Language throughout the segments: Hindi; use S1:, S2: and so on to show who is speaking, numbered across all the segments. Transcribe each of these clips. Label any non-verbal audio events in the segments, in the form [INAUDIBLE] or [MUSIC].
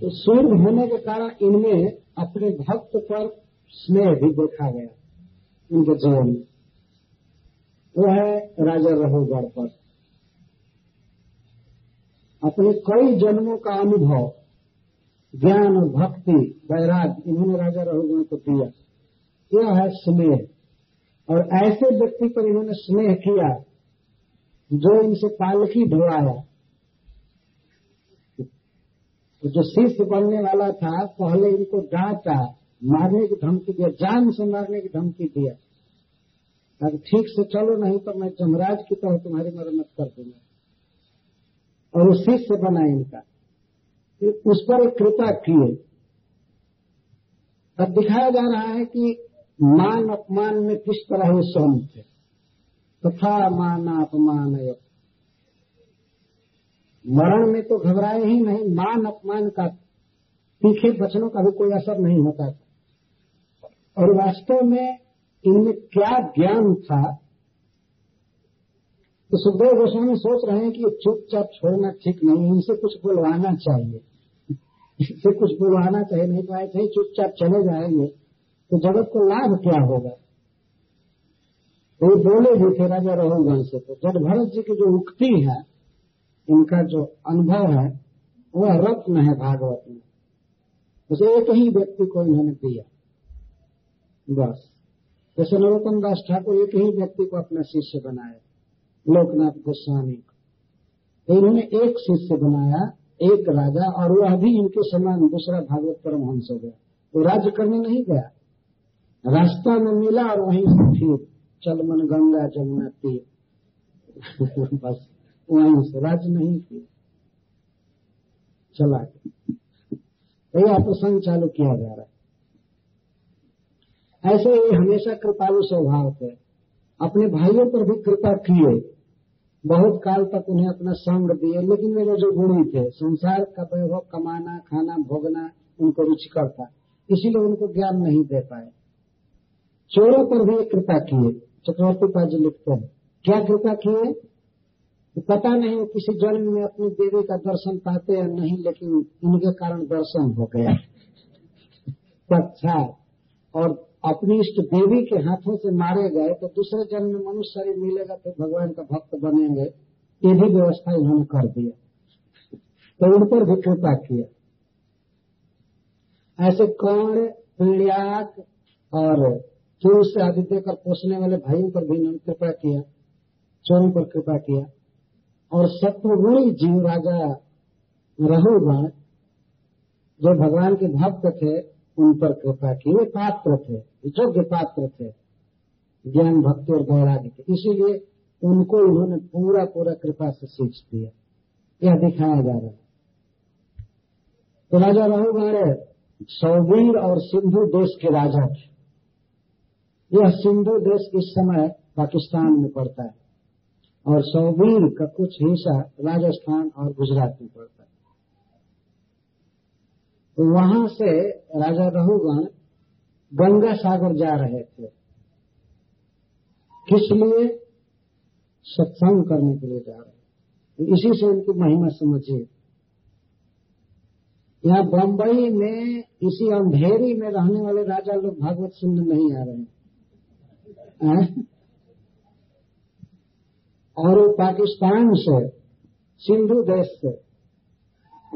S1: तो सूर्य होने के कारण इनमें अपने भक्त पर स्नेह भी देखा गया, इनके जीवन में वो है राजा रघुगढ़ पर। अपने कई जन्मों का अनुभव, ज्ञान भक्ति, वैराग, इन्होंने राजा रघुगण को दिया। यह है स्नेह। और ऐसे व्यक्ति पर इन्होंने स्नेह किया, जो इनसे पालकी ढोआया तो जो शिष्य बनने वाला था, पहले इनको डांटा, मारने की धमकी दिया, जान से मारने की धमकी दिया। अगर ठीक से चलो, नहीं तो मैं जमराज की तरह तुम्हारी मरम्मत कर दूँगा। और वो शिष्य बना इनका। उस पर एक कृपा किए। अब दिखाया जा रहा है कि मान अपमान में किस तरह वो सहम थे। तथा मान अपमान मरण में तो घबराए ही नहीं, मान अपमान का तीखे वचनों का भी कोई असर नहीं होता था और वास्तव में इनमें क्या ज्ञान था? तो सुखदेव गोस्वामी सोच रहे हैं कि चुपचाप छोड़ना ठीक नहीं इनसे कुछ बुलवाना चाहिए। इनसे कुछ बुलवाना चाहिए, नहीं तो ऐसे ही चुपचाप चले जाएँगे। तो जगत को लाभ क्या होगा? तो बोले भी थे राजा रघुगण से तो जब भरत जी की जो उक्ति है इनका जो अनुभव है, वह रत्न है भागवत में। उसे एक ही व्यक्ति को इन्होंने दिया। बस। जैसे नरोत्तम दास ठाकुर एक ही व्यक्ति को अपना शिष्य बनाया, लोकनाथ गोस्वामी को। तो इन्होंने एक शिष्य बनाया, एक राजा, और वह भी इनके समान दूसरा भागवत परमहंस हो गया। वो राज्य करने नहीं गया। रास्ता में मिला और वहीं से फिर चलमन गंगा जमुना तीर। [LAUGHS] बस। से राज्य नहीं किया। चला गया। यह प्रसंग चालू किया जा रहा है। ऐसे ही हमेशा कृपालु स्वभाव थे। अपने भाइयों पर भी कृपा किए। बहुत काल तक उन्हें अपना संग दिए, लेकिन मेरे जो गुणी थे। संसार का वैभव कमाना, खाना, भोगना उनको रुचिकर था इसीलिए उनको ज्ञान नहीं दे पाए। चोरों पर भी कृपा किए। चक्रवर्ती पाजी लिखते हैं, क्या कृपा किए? तो पता नहीं वो किसी जन्म में अपनी देवी का दर्शन पाते या नहीं, लेकिन इनके कारण दर्शन हो गया। अच्छा। और अपनी इष्ट देवी के हाथों से मारे गए तो दूसरे जन्म में मनुष्य शरीर मिलेगा तो भगवान का भक्त बनेंगे। ये भी व्यवस्था इन्होंने कर दिया तो उन पर भी कृपा किया। ऐसे कौन, पीड़ियाक और चोर से आदि देकर पोषने वाले भाइयों पर भी इन्होंने कृपा किया, चोरों पर कृपा किया। और सत्वगुणी जीव राजा रहुगण जो भगवान के भक्त थे, उन पर कृपा की। वे पात्र थे योग्य पात्र थे, ज्ञान, भक्ति और गौराग्य के इसीलिए उनको उन्होंने पूरा पूरा कृपा से सींच दिया। यह दिखाया जा रहा है। तो राजा रहुगण सौवीर और सिंधु देश के राजा थे। यह सिंधु देश इस समय पाकिस्तान में पड़ता है। और सौवीर का कुछ हिस्सा राजस्थान और गुजरात में पड़ता है। तो वहाँ से राजा रहुगण गंगा सागर जा रहे थे। किस लिए? सत्संग करने के लिए जा रहे थे। तो इसी से उनकी महिमा समझिए। यहाँ बंबई में, इसी अंधेरी में रहने वाले राजा लोग भागवत सुनने नहीं आ रहे हैं? और वो पाकिस्तान से सिंधु देश से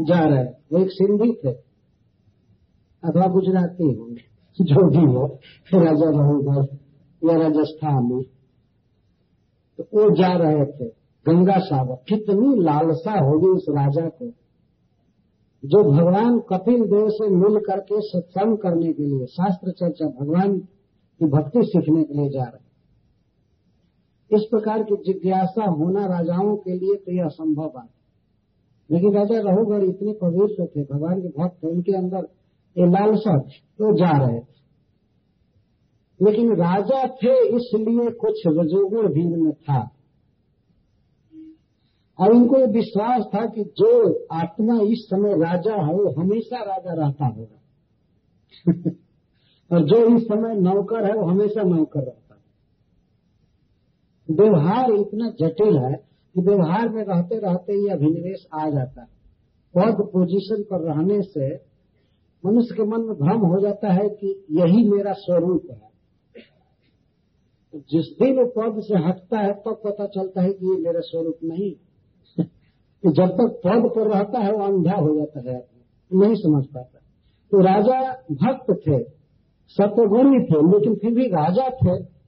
S1: जा रहे वो एक सिंधी थे। अथवा गुजराती होंगे। जो भी हो, राजा रहुगढ़ या राजस्थान में। तो वो जा रहे थे, गंगा सागर। कितनी लालसा होगी उस राजा को, जो भगवान कपिल देव से मिल करके सत्संग करने के लिए, शास्त्र चर्चा, भगवान की भक्ति सीखने के लिए जा रहे इस प्रकार की जिज्ञासा होना राजाओं के लिए तो यह असंभव बात है। लेकिन राजा रहुगढ़ इतने पवित्र थे, भगवान के भक्त थे, उनके अंदर ये लालसा तो जा रहे थे। लेकिन राजा थे इसलिए कुछ रजोगुण भी इनमें था। और उनको ये विश्वास था कि जो आत्मा इस समय राजा है वो हमेशा राजा रहता होगा। [LAUGHS] और जो इस समय नौकर है, वो हमेशा नौकर है व्यवहार इतना जटिल है कि व्यवहार में रहते रहते ही अभिनिवेश आ जाता है। पद पोजीशन पर रहने से मनुष्य के मन में भ्रम हो जाता है कि यही मेरा स्वरूप है। जिस दिन वो पद से हटता है, तब तो पता चलता है कि ये मेरा स्वरूप नहीं [LAUGHS] जब तक पद पर रहता है, वो अंधा हो जाता है, नहीं समझ पाता तो राजा भक्त थे सत्यगुणी थे, लेकिन फिर भी राजा थे।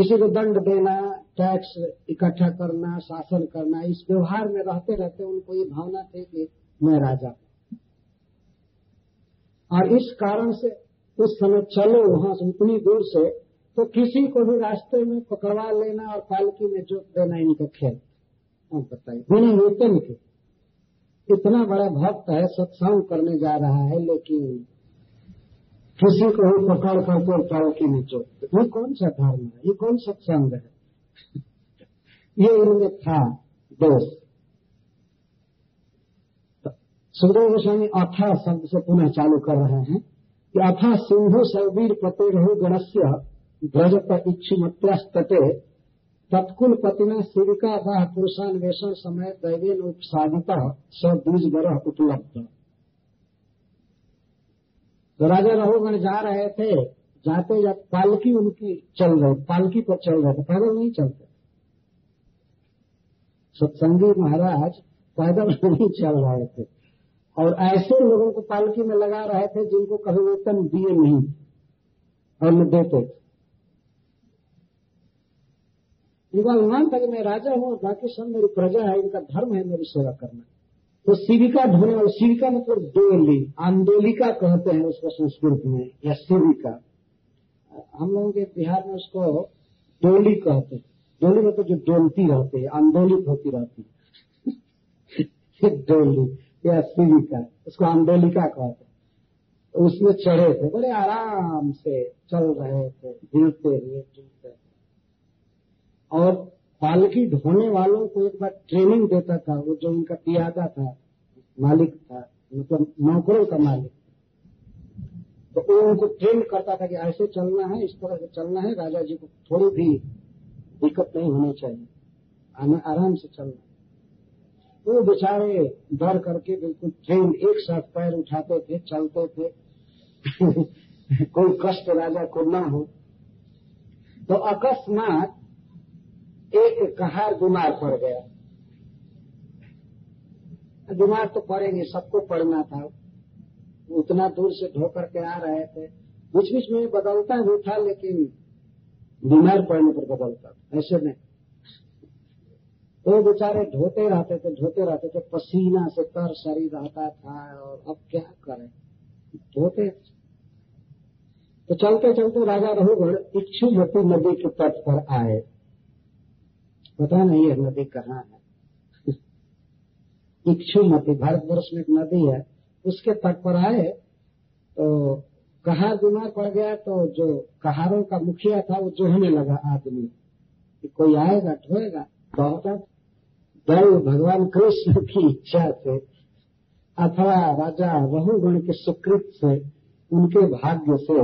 S1: किसी को दंड देना टैक्स इकट्ठा करना, शासन करना, इस व्यवहार में रहते रहते उनको ये भावना थी कि मैं राजा और इस कारण से, उस समय चलो वहाँ से उतनी दूर से तो किसी को भी रास्ते में पकड़वा लेना और पालकी में जोत देना इनका खेल। आप बताइए, बिना वेतन के। इतना बड़ा भक्त है, सत्संग करने जा रहा है, लेकिन किसी को भी पकड़ करके पालकी में जोत ये कौन सा धर्म है? ये कौन सत्संग है? ये इनमें था दोष। सुखदेव गोस्वामी अथा शब्द से पुनः चालू कर रहे हैं कि अथा सिंधु सौवीर पते रहु गणस्य ब्रजत इच्छुमत्यास्तते तत्कुल पतिना सिविका वाह पुरुषान्वेषण समय दैवेन उपसादित स बीज ग्रह उपलब्ध। तो राजा रहुगण जा रहे थे, जाते जब पालकी उनकी चल रहे, पालकी पर चल रहे थे पैदल नहीं चलते। सत्संगी महाराज पैदल [LAUGHS] नहीं चल रहे थे। और ऐसे लोगों को पालकी में लगा रहे थे जिनको कभी वेतन दिए नहीं, और न देते थे। इनका अनुमान था कि मैं राजा हूँ, बाकी सब मेरी प्रजा है, इनका धर्म है, मेरी सेवा करना तो शिविका ढोने शिविका मतलब डोली आंदोलिका कहते हैं उसको संस्कृत में, या शिविका हम लोगों के बिहार में उसको डोली कहते हैं। डोली मतलब जो डोलती रहती है, आंदोलित होती रहती है। [LAUGHS] डोली या शिविका उसको आंदोलिका कहते हैं। उसमें चढ़े थे, बड़े आराम से चल रहे थे, हिलते हुए चलते और पालकी ढोने वालों को एक बार ट्रेनिंग देता था, वो जो उनका पियादा था, मालिक था मतलब नौकरों का मालिक। तो वो उनको ट्रेन करता था कि ऐसे चलना है, इस तरह से चलना है राजा जी को थोड़ी भी दिक्कत नहीं होनी चाहिए। आराम से चलना वो बेचारे डर करके बिल्कुल ट्रेन एक साथ पैर उठाते थे, चलते थे। [LAUGHS] कोई कष्ट राजा को न हो। तो अकस्मात एक कहार बीमार पड़ गया। बीमार तो पड़ेंगे, सबको पड़ना था। उतना दूर से ढो करके आ रहे थे। बीच बीच में बदलता भी था, लेकिन बीमार पड़ने पर बदलता था। ऐसे नहीं तो बेचारे ढोते रहते थे, ढोते रहते थे। पसीना से तर शरीर रहता था, और अब क्या करें? ढोते तो चलते चलते राजा रहुगढ़ इच्छुमती नदी के तट पर आए। पता नहीं है, नदी कहाँ है। इच्छुमती भारतवर्ष में एक नदी है, उसके तट पर आए तो कहार बीमार पड़ गया तो जो कहारों का मुखिया था, वो जोहने लगा आदमी। कि कोई आएगा, ढोएगा तो दल भगवान कृष्ण की इच्छा से, अथवा राजा रहुगण के सुकृत से, उनके भाग्य से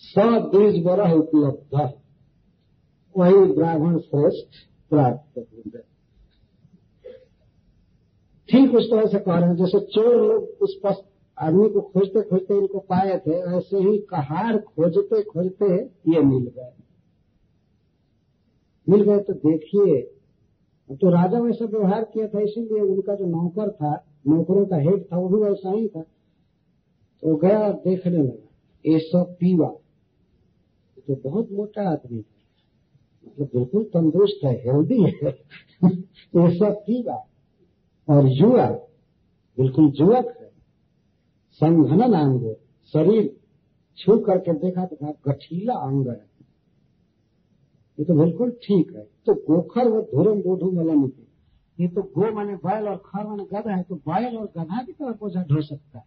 S1: सब बीज बरह उपलब्ध। वही ब्राह्मण श्रेष्ठ प्राप्त हो गए ठीक उस तरह से कह रहे हैं, जैसे चोर लोग उस आदमी को खोजते खोजते इनको पाए थे, ऐसे ही कहार खोजते खोजते ये मिल गए। मिल गए तो देखिए तो राजा वैसा व्यवहार किया था, इसीलिए उनका जो नौकर था, नौकरों का हेड था, वो भी वैसा ही था। तो गया देखने लगा, ये सब पीवा। तो बहुत मोटा आदमी था। मतलब बिल्कुल तंदुरुस्त है हेल्दी है, ये सब पीवा और युवा बिल्कुल युवक है। संघनन अंग, शरीर, छू करके देखा तो गठीला अंग है। ये तो बिल्कुल ठीक है। तो गोखर वो धुरम बोधू मलन थी ये तो गो माने बैल और खर माने गधा है तो बैल और गधा की तरह बोझा ढो सकता है।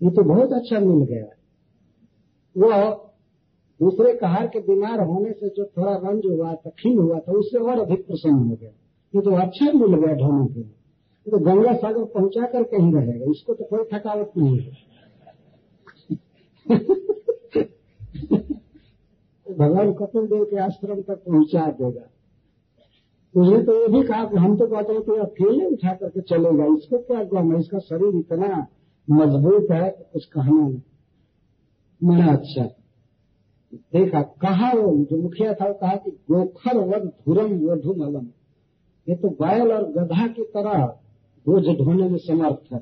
S1: ये तो बहुत अच्छा मिल गया। वो दूसरे कहार के बीमार होने से जो थोड़ा रंज हुआ था खीन हुआ था उससे और अधिक प्रसन्न हो गया। ये तो अच्छा मिल गया ढोने के लिए। तो गंगा सागर पहुँचा कर कहीं रहेगा, इसको तो कोई थकावट नहीं है। [LAUGHS] भगवान कपिल देव के आश्रम तक पहुँचा देगा। उसने तो ये भी कहा कि हम तो कहते हैं कि अकेले उठा करके चलेगा। इसको क्या गम है? इसका शरीर इतना मज़बूत है कुछ कहना मैंने अच्छा। देखा, कहा वो, जो मुखिया था, वो कहा कि गोखर वध धुरम वधु मलम ये तो बैल और गधा की तरह बोझ ढोने में समर्थ है।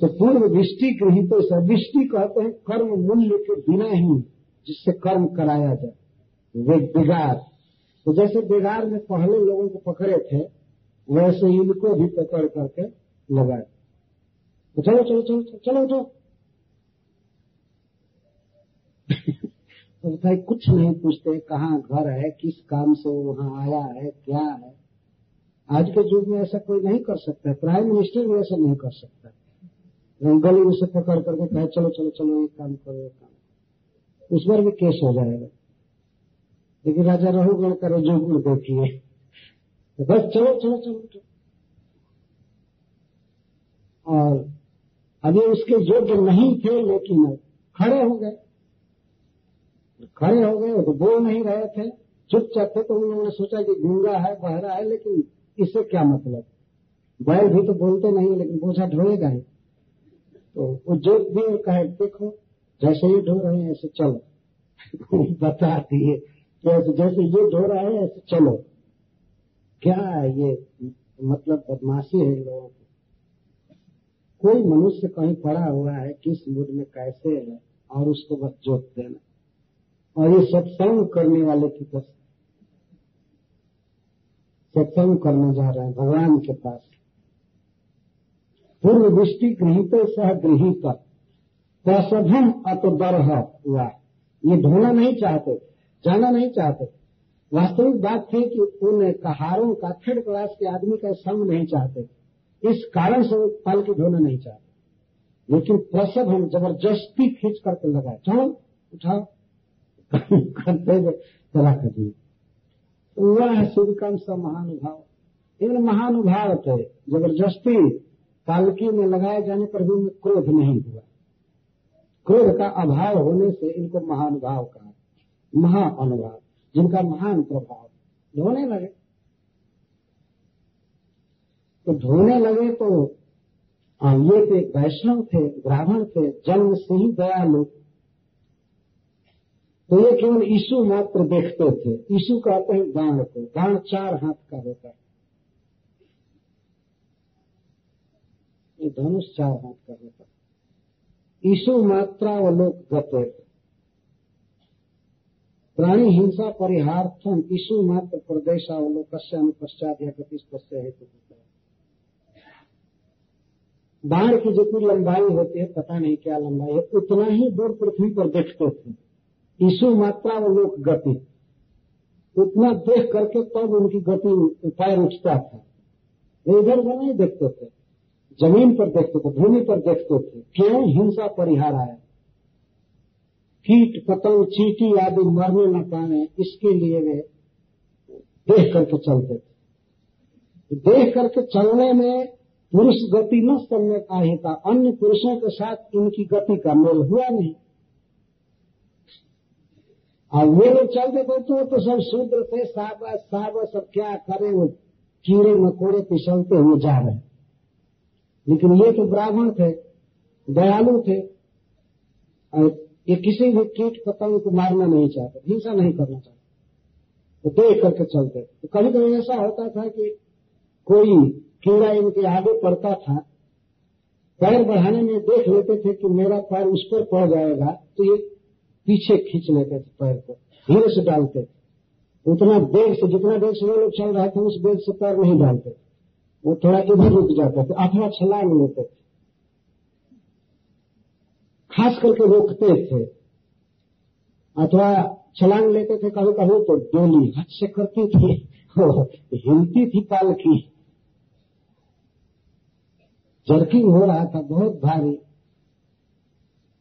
S1: तो पूर्व दृष्टि गृहित तो दृष्टि कहते हैं, कर्म मूल्य के बिना ही जिससे कर्म कराया जाए। वे बिगाड़ तो जैसे बिगाड़ में पहले लोगों को पकड़े थे, वैसे इनको भी पकड़ करके लगाए। तो चलो चलो चलो चलो उठो तो भाई कुछ नहीं पूछते, कहाँ घर है, किस काम से वहाँ आया है, क्या है। आज के युग में ऐसा कोई नहीं कर सकता है प्राइम मिनिस्टर भी ऐसा नहीं कर सकता। गली उसे पकड़ करके कहे, चलो चलो चलो, एक काम करो, एक काम उस पर भी केस हो जाएगा। लेकिन राजा रहुगण का रजोगुण देखिए। तो बस चलो चलो चलो चलो। और अभी उसके योग्य नहीं थे, लेकिन खड़े हो गए। खड़े हो गए तो बोल नहीं रहे थे। चुपचाप थे तो उन लोगों ने सोचा कि गूँगा है, बहरा है, लेकिन इससे क्या मतलब? बैल भी तो बोलते नहीं लेकिन बोझा ढोएगा ही। तो वो जो भी कहे, देखो, जैसे ये ढो रहे हैं, ऐसे चलो। [LAUGHS] बता दिए, जैसे जैसे ये ढो रहे हैं, ऐसे चलो। क्या है ये मतलब बदमाशी है लोगों की? कोई मनुष्य कहीं पड़ा हुआ है, किस मूड में कैसे है, और उसको बस जोत देना। और ये सत्संग करने वाले की कसम सत्संग करने जा रहे हैं, भगवान के पास। पूर्व दृष्टि गृहित सह गृहित प्रसभम अतदरह हुआ। ये ढोना नहीं चाहते, जाना नहीं चाहते। वास्तविक बात थी कि उन कहारों का थर्ड क्लास के आदमी का संग नहीं चाहते। इस कारण से वो पल के धोना नहीं चाहते। लेकिन प्रसव हम ज़बरदस्ती खींच करके लगाए चलो उठाओ। करते चला कर दिए वह सूर्यकांत सा महानुभाव। इन महानुभाव थे ज़बरदस्ती पालकी में लगाए जाने पर भी क्रोध नहीं हुआ। क्रोध का अभाव होने से इनको महानुभाव कहा। महाअनुभाव जिनका महान प्रभाव धोने लगे। तो धोने लगे तो ये थे, वैष्णव थे, ब्राह्मण थे, जन्म से ही दयालु। तो ये केवल ईशु मात्र देखते थे। ईशु कहते हैं गांड को गांड चार हाथ का होता है। ये धनुष चार हाथ का होता है। ईशु मात्रा व लोक गते। प्राणी हिंसा परिहार्थम ईशु मात्र प्रदेशावलोकस्य अनुपश्चात या गति हेतु होता है। बाढ़ की जितनी लंबाई होती है, पता नहीं क्या लंबाई है, उतना ही दूर पृथ्वी पर देखते थे। ईशु मात्रा व लोक गति। उतना देख करके तब उनकी गति पैर उठता था। वे इधर उधर नहीं देखते थे। ज़मीन पर देखते थे, भूमि पर देखते थे। क्यों? हिंसा, परिहार आया। कीट, पतंग, चीटी आदि मरने न पाए इसके लिए वे देख करके चलते थे। देख करके चलने में पुरुष गति न करने का ही था। अन्य पुरुषों के साथ इनकी गति का मेल हुआ नहीं। और वो लोग चलते थे तो तो सब शूद्र थे साब साब सब क्या करे वो? कीड़े मकोड़े पिसलते हुए जा रहे लेकिन ये तो ब्राह्मण थे, दयालु थे, और ये किसी भी कीट पतंग को मारना नहीं चाहते, हिंसा नहीं करना चाहते। तो देख करके चलते। तो कभी कभी ऐसा होता था कि कोई कीड़ा इनके आगे पड़ता था, पैर बढ़ाने में देख लेते थे कि मेरा पैर उस पर पड़ जाएगा तो ये पीछे खींच लेते थे पैर को धीरे से डालते। थे उतना देर से, जितना देर से वो लोग चल रहे थे, उस देर से पैर नहीं डालते। वो थोड़ा इधर रुक जाते थे अथवा छलांग लेते थे। खास करके रोकते थे। अथवा छलांग लेते थे कभी कभी तो डोली हद से करती थी [LAUGHS] हिलती थी पालकी जर्किंग हो रहा था, बहुत भारी।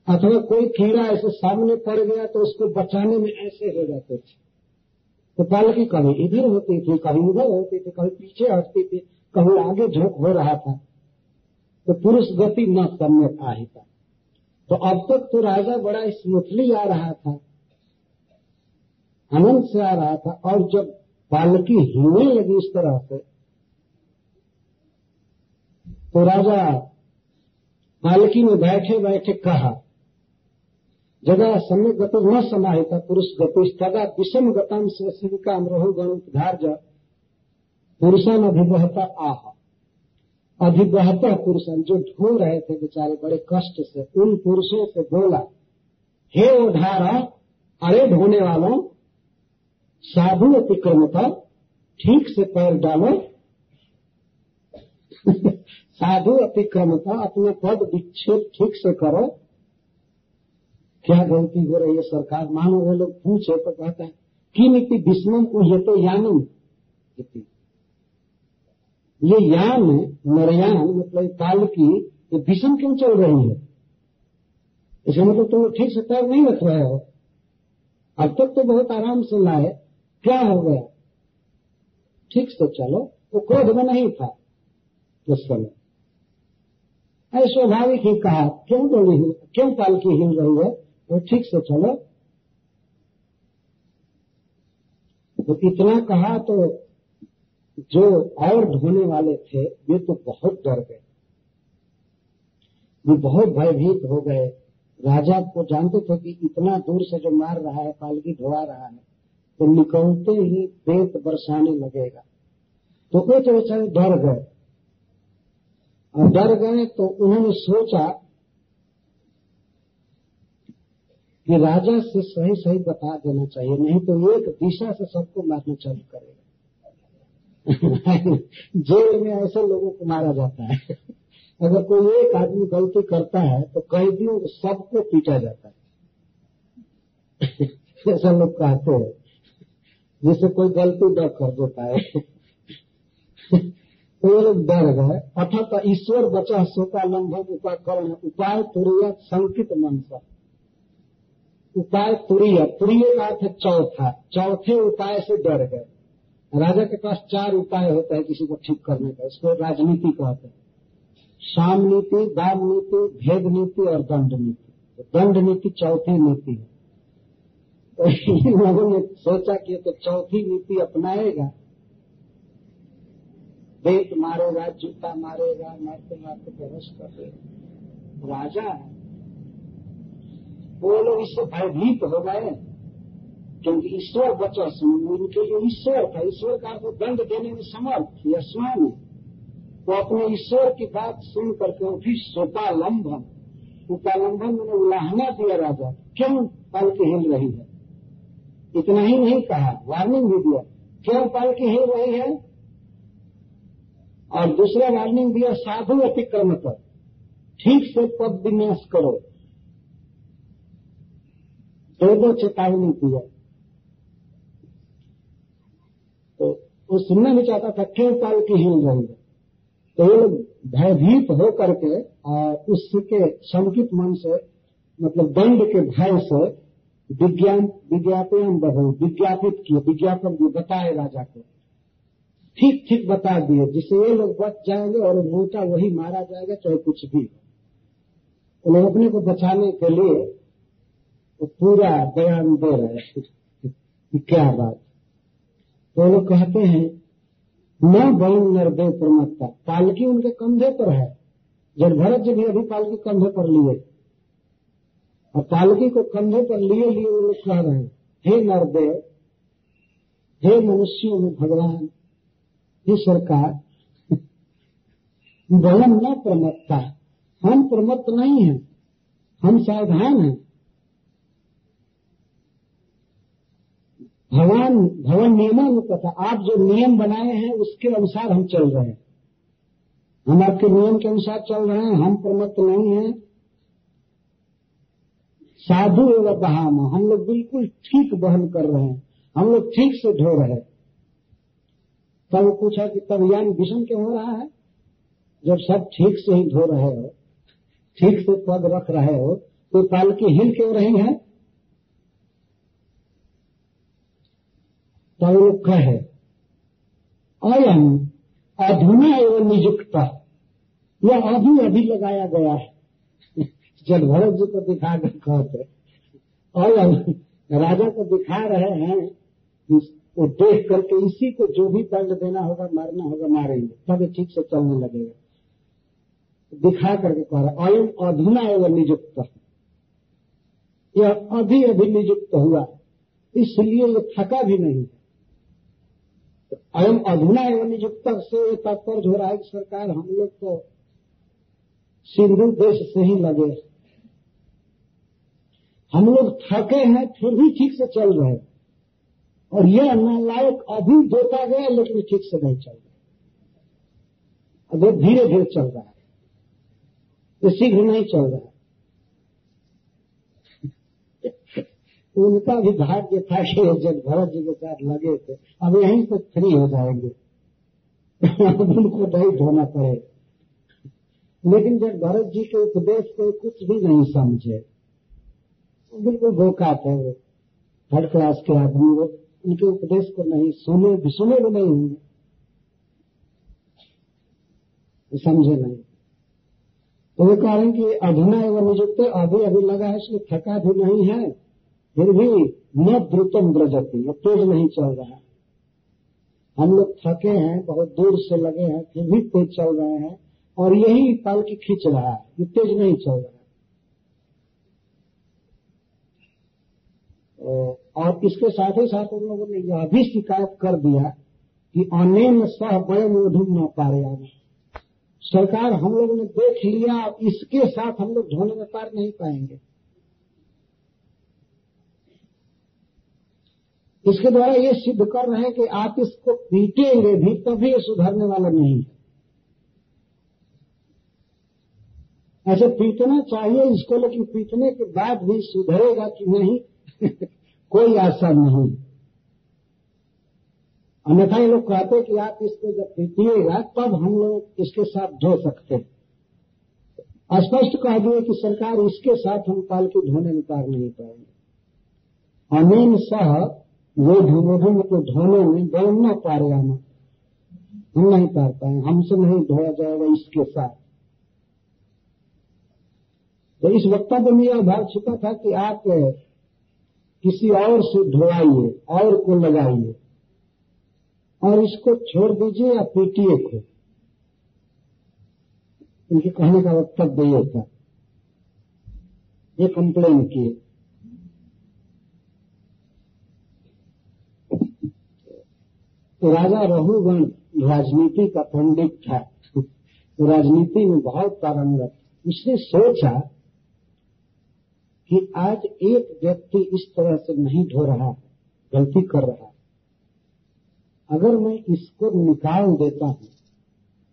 S1: अथवा कोई कीड़ा ऐसे सामने पड़ गया तो उसको बचाने में ऐसे हो जाते थे। तो पालकी कभी इधर होती थी, कभी उधर होती थी, कभी पीछे हटती थी, कभी आगे झोंक हो रहा था। तो पुरुष गति न करने था। तो अब तक तो राजा बड़ा स्मूथली आ रहा था। आनंद से आ रहा था और जब पालकी हिलने लगी इस तरह से तो राजा पालकी में बैठे बैठे कहा जगह समय गति न समाहिता, पुरुष गति तदा विषम गतम शिविका रहो गण धार्ज। पुरुषन अभिवहता आह। अभिवहता पुरुषन जो ढो रहे थे बेचारे बड़े कष्ट से, उन पुरुषों से बोला, हे उधारा अरे ढोने वालों, साधु अतिक्रमता ठीक से पैर डालो। [LAUGHS] साधु अतिक्रमता अपने पद विक्षेप ठीक से करो क्या गलती हो रही है? सरकार मानो वो लोग पूछे तो कहते हैं कि नीति विष्णु को ये तो यानी। ये यान, नरयान मतलब काल की, ये भीषण क्यों चल रही है? इसे मतलब तुम ठीक से पैर नहीं रख रहे हो। अब तक तो बहुत आराम से लाए। क्या हो गया? ठीक से चलो। वो क्रोध में नहीं था। उस समय। स्वाभाविक ही कहा, क्यों बोली क्यों पालकी हिल रही है? वो ठीक से चलो। तो इतना कहा तो जो और ढोने वाले थे वे तो बहुत डर गए। वे बहुत भयभीत हो गए। राजा को जानते थे कि इतना दूर से जो मार रहा है, पालकी ढोआ रहा है तो निकलते ही पेट बरसाने लगेगा। तो वो तो बेचारे डर गए। और डर गए तो उन्होंने सोचा कि राजा से सही सही बता देना चाहिए, नहीं तो एक दिशा से सबको मारना चालू करेगा। [LAUGHS] जेल में ऐसे लोगों को मारा जाता है। अगर कोई एक आदमी गलती करता है तो कैदियों सबको पीटा जाता है। [LAUGHS] ऐसा लोग कहते हैं, जिससे कोई गलती डर कर देता है [LAUGHS] तो ये लोग डर गए। अथवा ईश्वर बचा, सोता लंभम उपाकरण, उपाय तुरंत संकित मन मनसा उपाय तुरीय तुरीय का अर्थ चौथा। चौथे उपाय से डर गए। राजा के पास चार उपाय होता है किसी को ठीक करने का। इसको राजनीति कहते हैं। शाम नीति दान नीति, भेद नीति और दंड नीति। तो दंड नीति चौथी नीति है। तो लोगों ने सोचा कि तो चौथी नीति अपनाएगा। बेत मारेगा, जूता मारेगा मारते मारते बहस कर देगा। राजा है वो लोग इससे भयभीत हो गए क्योंकि ईश्वर बचा उनके जो ईश्वर था। ईश्वर का आपको दंड देने में समर्थ या स्वामी तो अपने ईश्वर की बात सुन करके उठी सोपालंबम उपालंबम मैंने उलाहना दिया राजा, क्यों पल की हिल रही है? इतना ही नहीं कहा वार्निंग भी दिया। क्यों पल की हिल रही है? और दूसरा वार्निंग दिया, साधु अतिक्रम कर। ठीक से पद विन्यास करो। दो दो चेतावनी दिया तो वो सुनना भी चाहता था, क्यों पाल की हिल रही है? तो ये लोग भयभीत हो करके और उसके शंकित मन से मतलब दंड के भय से, विज्ञान, विज्ञापन बहु, विज्ञापित किए, विज्ञापन भी बताए राजा को। ठीक ठीक बता दिए, जिससे ये लोग बच जाएँगे और मोटा वही मारा जाएगा, चाहे कुछ भी हो। लोग अपने को बचाने के लिए तो पूरा बयान दे रहे हैं क्या बात तो लोग कहते हैं, न बन नरदेव प्रमत्ता। पालकी उनके कंधे पर है। जब भरत जी भी अभी पालकी कंधे पर लिए। और पालकी को कंधे पर लिए लिए वो लोग कह रहे हैं, हे नरदेव हे मनुष्यों में भगवान, हे सरकार, बलम न प्रमत्ता। हम प्रमत्त नहीं है, हम सावधान हैं। भगवान भवन नियमानुपता आप जो नियम बनाए हैं, उसके अनुसार हम चल रहे हैं। हम आपके नियम के अनुसार चल रहे हैं, हम प्रमत्त नहीं हैं। साधु एवं बहाम हम लोग बिल्कुल ठीक बहन कर रहे हैं, हम लोग ठीक से ढो रहे तब पूछा कि तब यान विषम क्यों हो रहा है? जब सब ठीक से ही धो रहे हो, ठीक से पद रख रहे हो तो काल की हिल क्यों रही है? तब कहे अयम अधुना एवं नियुक्त। यह अभी अभी लगाया गया है। [LAUGHS] जब भरत जी को दिखा कर कहते और राजा को दिखा रहे हैं, वो देख करके इसी को जो भी दंड देना होगा, मारना होगा, मारेंगे। तब ठीक से चलने लगेगा। दिखा करके कह रहे अयम अधुना एवं नियुक्त। यह अभी अभी नियुक्त हुआ। इसलिए ये थका भी नहीं। अयम अधुना एवं नियुक्त से तात्पर्य हो रहा है कि सरकार हम लोग तो सिंधु देश से ही लगे। हम लोग थके हैं, फिर भी ठीक से चल रहे और यह नालायक अभी जोता गया, लेकिन ठीक से नहीं चल रहा। अब धीरे धीरे चल रहा है। ये शीघ्र नहीं चल रहा उनका भी भाग्य था कि जब भरत जी के साथ लगे थे। अब यहीं से फ्री हो जाएँगे। अब उनको नहीं धोना पड़ेगा। लेकिन जब भरत जी के उपदेश को कुछ भी नहीं समझे, बिल्कुल गोकात थे वो। थर्ड क्लास के आदमी वो, उनके उपदेश को नहीं सुने भी सुने भी नहीं होंगे। समझे नहीं। तो वे कह रहे हैं कि अधुना एवं निजुक्त अभी अभी लगा है, इसलिए थका भी नहीं है। फिर भी न द्रुतम ब्रजती वो तेज नहीं चल रहा। है हम लोग थके हैं, बहुत दूर से लगे हैं, फिर भी तेज चल रहे हैं, और यही पाल की खींच रहा है, ये तेज नहीं चल रहा। है और इसके साथ ही साथ उन लोगों ने यह भी शिकायत कर दिया कि अनेन सह वयम ओढ़ुम न पारे सरकार हम लोगों ने देख लिया, इसके साथ हम लोग ढोने में पार नहीं पाएँगे। इसके द्वारा ये सिद्ध कर रहे हैं कि आप इसको पीटेंगे भी, तभी ये सुधरने वाला नहीं है। ऐसे पीटना चाहिए इसको, लेकिन पीटने के बाद भी सुधरेगा कि नहीं, [LAUGHS] कोई आशा नहीं। अन्यथा ये लोग कहते कि आप इसको जब पीटिएगा, तब हम लोग इसके साथ धो सकते स्पष्ट कह दिए कि सरकार इसके साथ हम पाल के धोने पार नहीं पाएँगे। अमीन सह वो धूमधूम को धोने में न पारे हम। हम नहीं पार पाए, हमसे नहीं धोया जाएगा इसके साथ। तो इस वक्तव्य में यह भाव छिपा था कि आप किसी और से धोवाइए और को लगाइए। और इसको छोड़ दीजिए या पीटिए को। उनके कहने का वक्तव्य ये था। ये कंप्लेन किए। राजा रघुगण राजनीति का पंडित था। तो राजनीति में बहुत पारंगत उसने सोचा कि आज एक व्यक्ति इस तरह से नहीं ढो रहा है गलती कर रहा। है अगर मैं इसको निकाल देता हूँ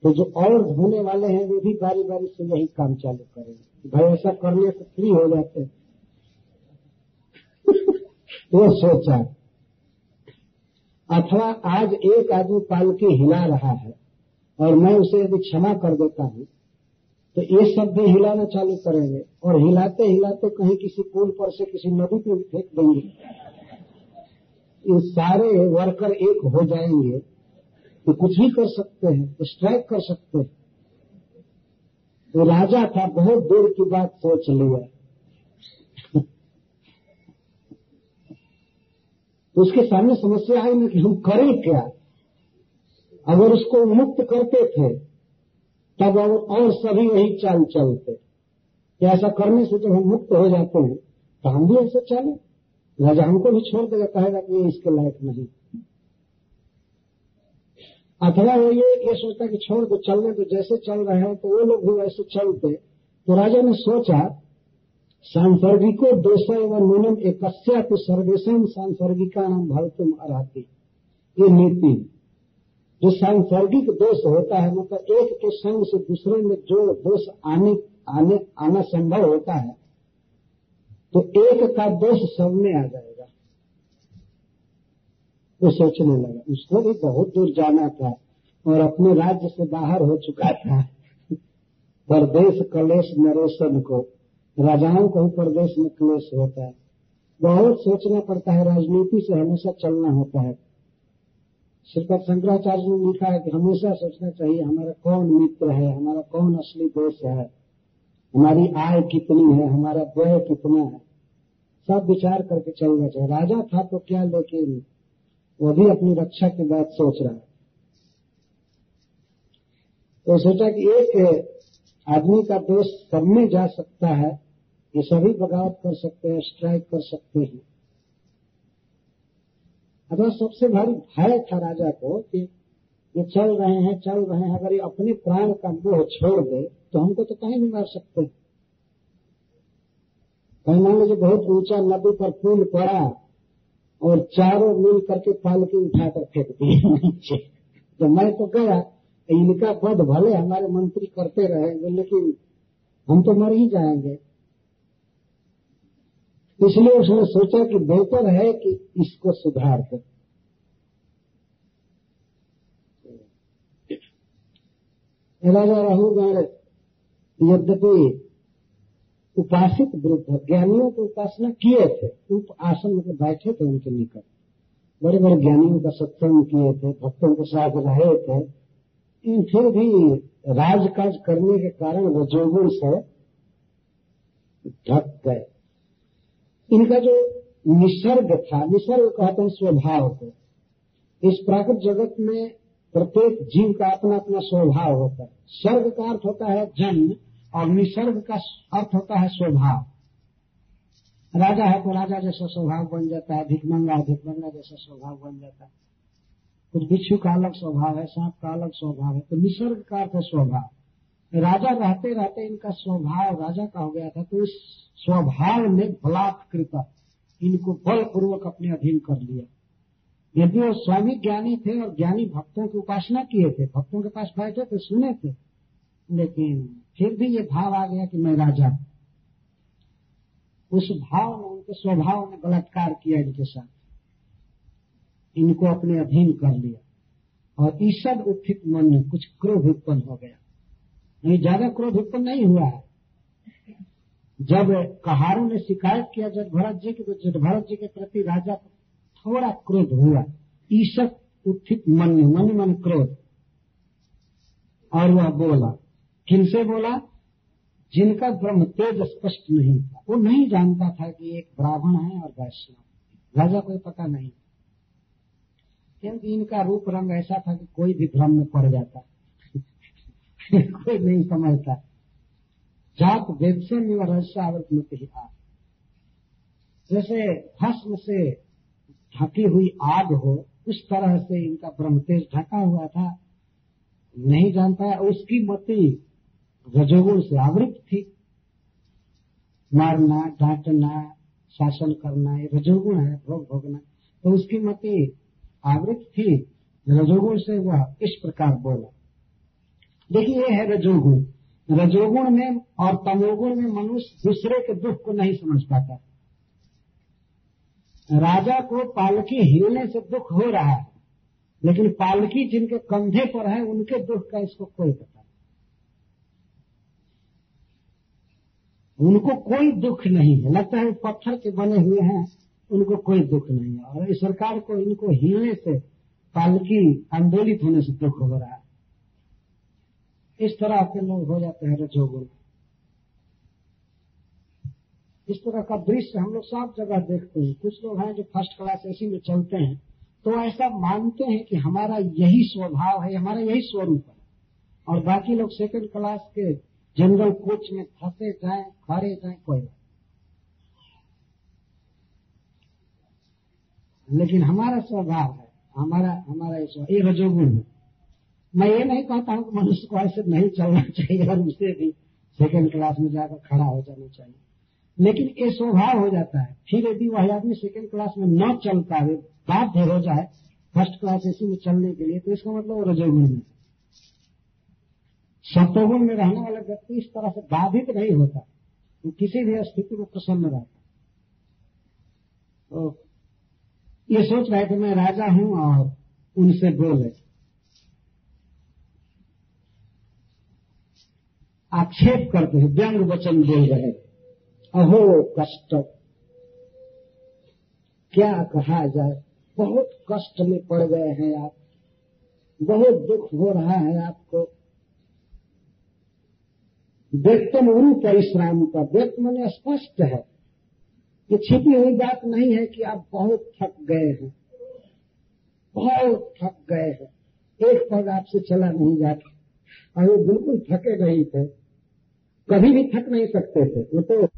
S1: तो जो और धोने वाले हैं, वे भी बारी बारी से यही काम चालू करेंगे। भाई ऐसा करने से फ्री हो जाते [LAUGHS] वो सोचा। अथवा आज एक आदमी पाल के हिला रहा है और मैं उसे यदि क्षमा कर देता हूँ तो ये सब भी हिलाना चालू करेंगे। और हिलाते हिलाते कहीं किसी पुल पर से किसी नदी पे फेंक देंगे। ये सारे वर्कर एक हो जाएँगे तो कुछ भी कर सकते हैं स्ट्राइक कर सकते हैं। तो राजा था, बहुत देर की बात सोच लिया। तो उसके सामने समस्या आई ना कि हम करें क्या? अगर उसको मुक्त करते थे, तब और और सभी वही चाल चलते। कि ऐसा करने से जब हम मुक्त हो जाते हैं तो हम भी ऐसे चले। राजा हमको भी छोड़ देगा कहेगा कि ये इसके लायक नहीं। अथवा वो ये ये सोचता कि छोड़ दो, चलने तो जैसे चल रहे हैं तो वो लोग भी वैसे चलते। तो राजा ने सोचा सांसर्गिको दोष एवं न्यूनम एक सर्वेशम सांसर्गिका नाम भवतुम अराती ये नीति। जो सांसर्गिक दोष होता है मतलब एक के संग से दूसरे में जो दोष आने आने, आना संभव होता है तो एक का दोष सब में आ जाएगा। वो सोचने लगा, उसको भी बहुत दूर जाना था और अपने राज्य से बाहर हो चुका था। [LAUGHS] परदेश कलेश नरेशन को राजाओं को ही प्रदेश में क्लेश होता है। बहुत सोचना पड़ता है, राजनीति से हमेशा चलना होता है। श्रीपद शंकराचार्य ने लिखा है कि हमेशा सोचना चाहिए, हमारा कौन मित्र है, हमारा कौन असली दोस्त है, हमारी आय कितनी है, हमारा व्यय कितना है। सब विचार करके चलना चाहिए राजा था तो क्या लेकिन वो भी अपनी रक्षा की बात सोच रहा है। तो सोचा कि एक आदमी का दोष सब में जा सकता है, ये सभी बगावत कर सकते हैं स्ट्राइक कर सकते हैं। अगर सबसे भारी भय था राजा को कि ये चल रहे हैं, चल रहे हैं, अगर ये अपने प्राण का मोह छोड़ दे तो हमको तो कहीं भी मार सकते कहीं मान लीजिए बहुत ऊँचा नदी पर पुल पड़ा और चारों मिल करके पालकी उठाकर फेंक नीचे [LAUGHS] तो मैं तो गया इनका पद भले हमारे मंत्री करते रहेंगे लेकिन हम तो मर ही जाएँगे। इसलिए उसने सोचा कि बेहतर है कि इसको सुधार कर राजा राहुगण यद्यपि उपासित वृद्ध, ज्ञानियों की उपासना किए थे, उप आसन में बैठे थे उनके निकट। बड़े बड़े ज्ञानियों का सत्संग किए थे, भक्तों के साथ रहे थे। फिर भी राजकाज करने के कारण वो रजोगुण से ढक गए। इनका जो निसर्ग था, निसर्ग कहते हैं स्वभाव को। इस प्राकृत जगत में प्रत्येक जीव का अपना अपना स्वभाव होता है। स्वर्ग का अर्थ होता है जन्म और निसर्ग का अर्थ होता है स्वभाव। राजा है तो राजा जैसा स्वभाव बन जाता है भिकमंगा भिकमंगा जैसा स्वभाव बन जाता है। कुछ बिच्छू का अलग स्वभाव है, सांप का अलग स्वभाव है तो निसर्ग का अर्थ है स्वभाव। राजा रहते रहते इनका स्वभाव राजा का हो गया था तो इस स्वभाव ने बलात्कृत इनको बलपूर्वक अपने अधीन कर लिया। यदि वो स्वामी ज्ञानी थे और ज्ञानी भक्तों की उपासना किए थे, भक्तों के पास बैठे थे, सुने थे, लेकिन फिर भी ये भाव आ गया कि मैं राजा उस भाव ने उनके स्वभाव ने बलात्कार किया इनके साथ। इनको अपने अधीन कर लिया। और ईसद उत्थित मन में कुछ क्रोध उत्पन्न हो गया। नहीं, ज़्यादा क्रोध उत्पन्न नहीं हुआ है। जब कहारों ने शिकायत किया जज भरत जी की तो जज भरत जी के प्रति राजा थोड़ा क्रोध हुआ ईसत उत्थित मन में मन मन क्रोध। और वह बोला, किनसे बोला? जिनका ब्रह्म तेज स्पष्ट नहीं था। वो नहीं जानता था कि एक ब्राह्मण है और वैष्णव। राजा को पता नहीं क्योंकि इनका रूप रंग ऐसा था कि कोई भी भ्रम में पड़ जाता। कोई नहीं समझता। जात वेद से निवरसावृत मत ही जैसे भस्म से ढकी हुई आग हो, उस तरह से इनका ब्रह्म तेज ढका हुआ था। नहीं जानता है, उसकी मति रजोगुण से आवृत थी। मारना, डांटना, शासन करना, ये रजोगुण है, भोग भोगना। तो उसकी मति आवृत थी रजोगुण से वह इस प्रकार बोला। देखिए, ये है रजोगुण। रजोगुण में और तमोगुण में मनुष्य दूसरे के दुख को नहीं समझ पाता। राजा को पालकी हिलने से दुख हो रहा है, लेकिन पालकी जिनके कंधे पर है, उनके दुख का इसको कोई पता नहीं। उनको कोई दुख नहीं है। लगता है पत्थर के बने हुए हैं। उनको कोई दुख नहीं है। और इस सरकार को इनको हिलने से, पालकी आंदोलित होने से दुख हो रहा है। इस तरह के लोग हो जाते हैं रजोगुण इस तरह का दृश्य हम लोग सब जगह देखते हैं। कुछ लोग हैं जो फ़र्स्ट क्लास एसी में चलते हैं तो ऐसा मानते हैं कि हमारा यही स्वभाव है, हमारा यही स्वरूप है। और बाकी लोग सेकंड क्लास के जनरल कोच में फंसे जाए खड़े जाए, कोई बात लेकिन हमारा स्वभाव है, हमारा हमारा ये रजोगुण है। मैं ये नहीं कहता हूँ कि मनुष्य को ऐसे नहीं चलना चाहिए और उसे भी सेकंड क्लास में जाकर खड़ा हो जाना चाहिए। लेकिन ये स्वभाव हो जाता है। फिर यदि वह आदमी सेकंड क्लास में न चल पाए बाध्य हो जाए फ़र्स्ट क्लास एसी में चलने के लिए तो इसका मतलब रजोगुण में सत्वगुण में रहने वाला व्यक्ति इस तरह से बाधित नहीं होता। वो किसी भी स्थिति में प्रसन्न रहता तो ये सोच रहे थे, मैं राजा हूँ और उनसे बोले आक्षेप करते हैं, व्यंग वचन बोल रहे अहो, कष्ट। क्या कहा जाए? बहुत कष्ट में पड़ गए हैं आप। बहुत दुख हो रहा है आपको। व्यक्तम उरु परिश्रम का। व्यक्त मैंने स्पष्ट है। ये छिपी हुई बात नहीं है कि आप बहुत थक गए हैं। बहुत थक गए हैं। एक पद आपसे चला नहीं जाता। और वो बिल्कुल थके नहीं थे। कभी भी थक नहीं सकते थे। वो तो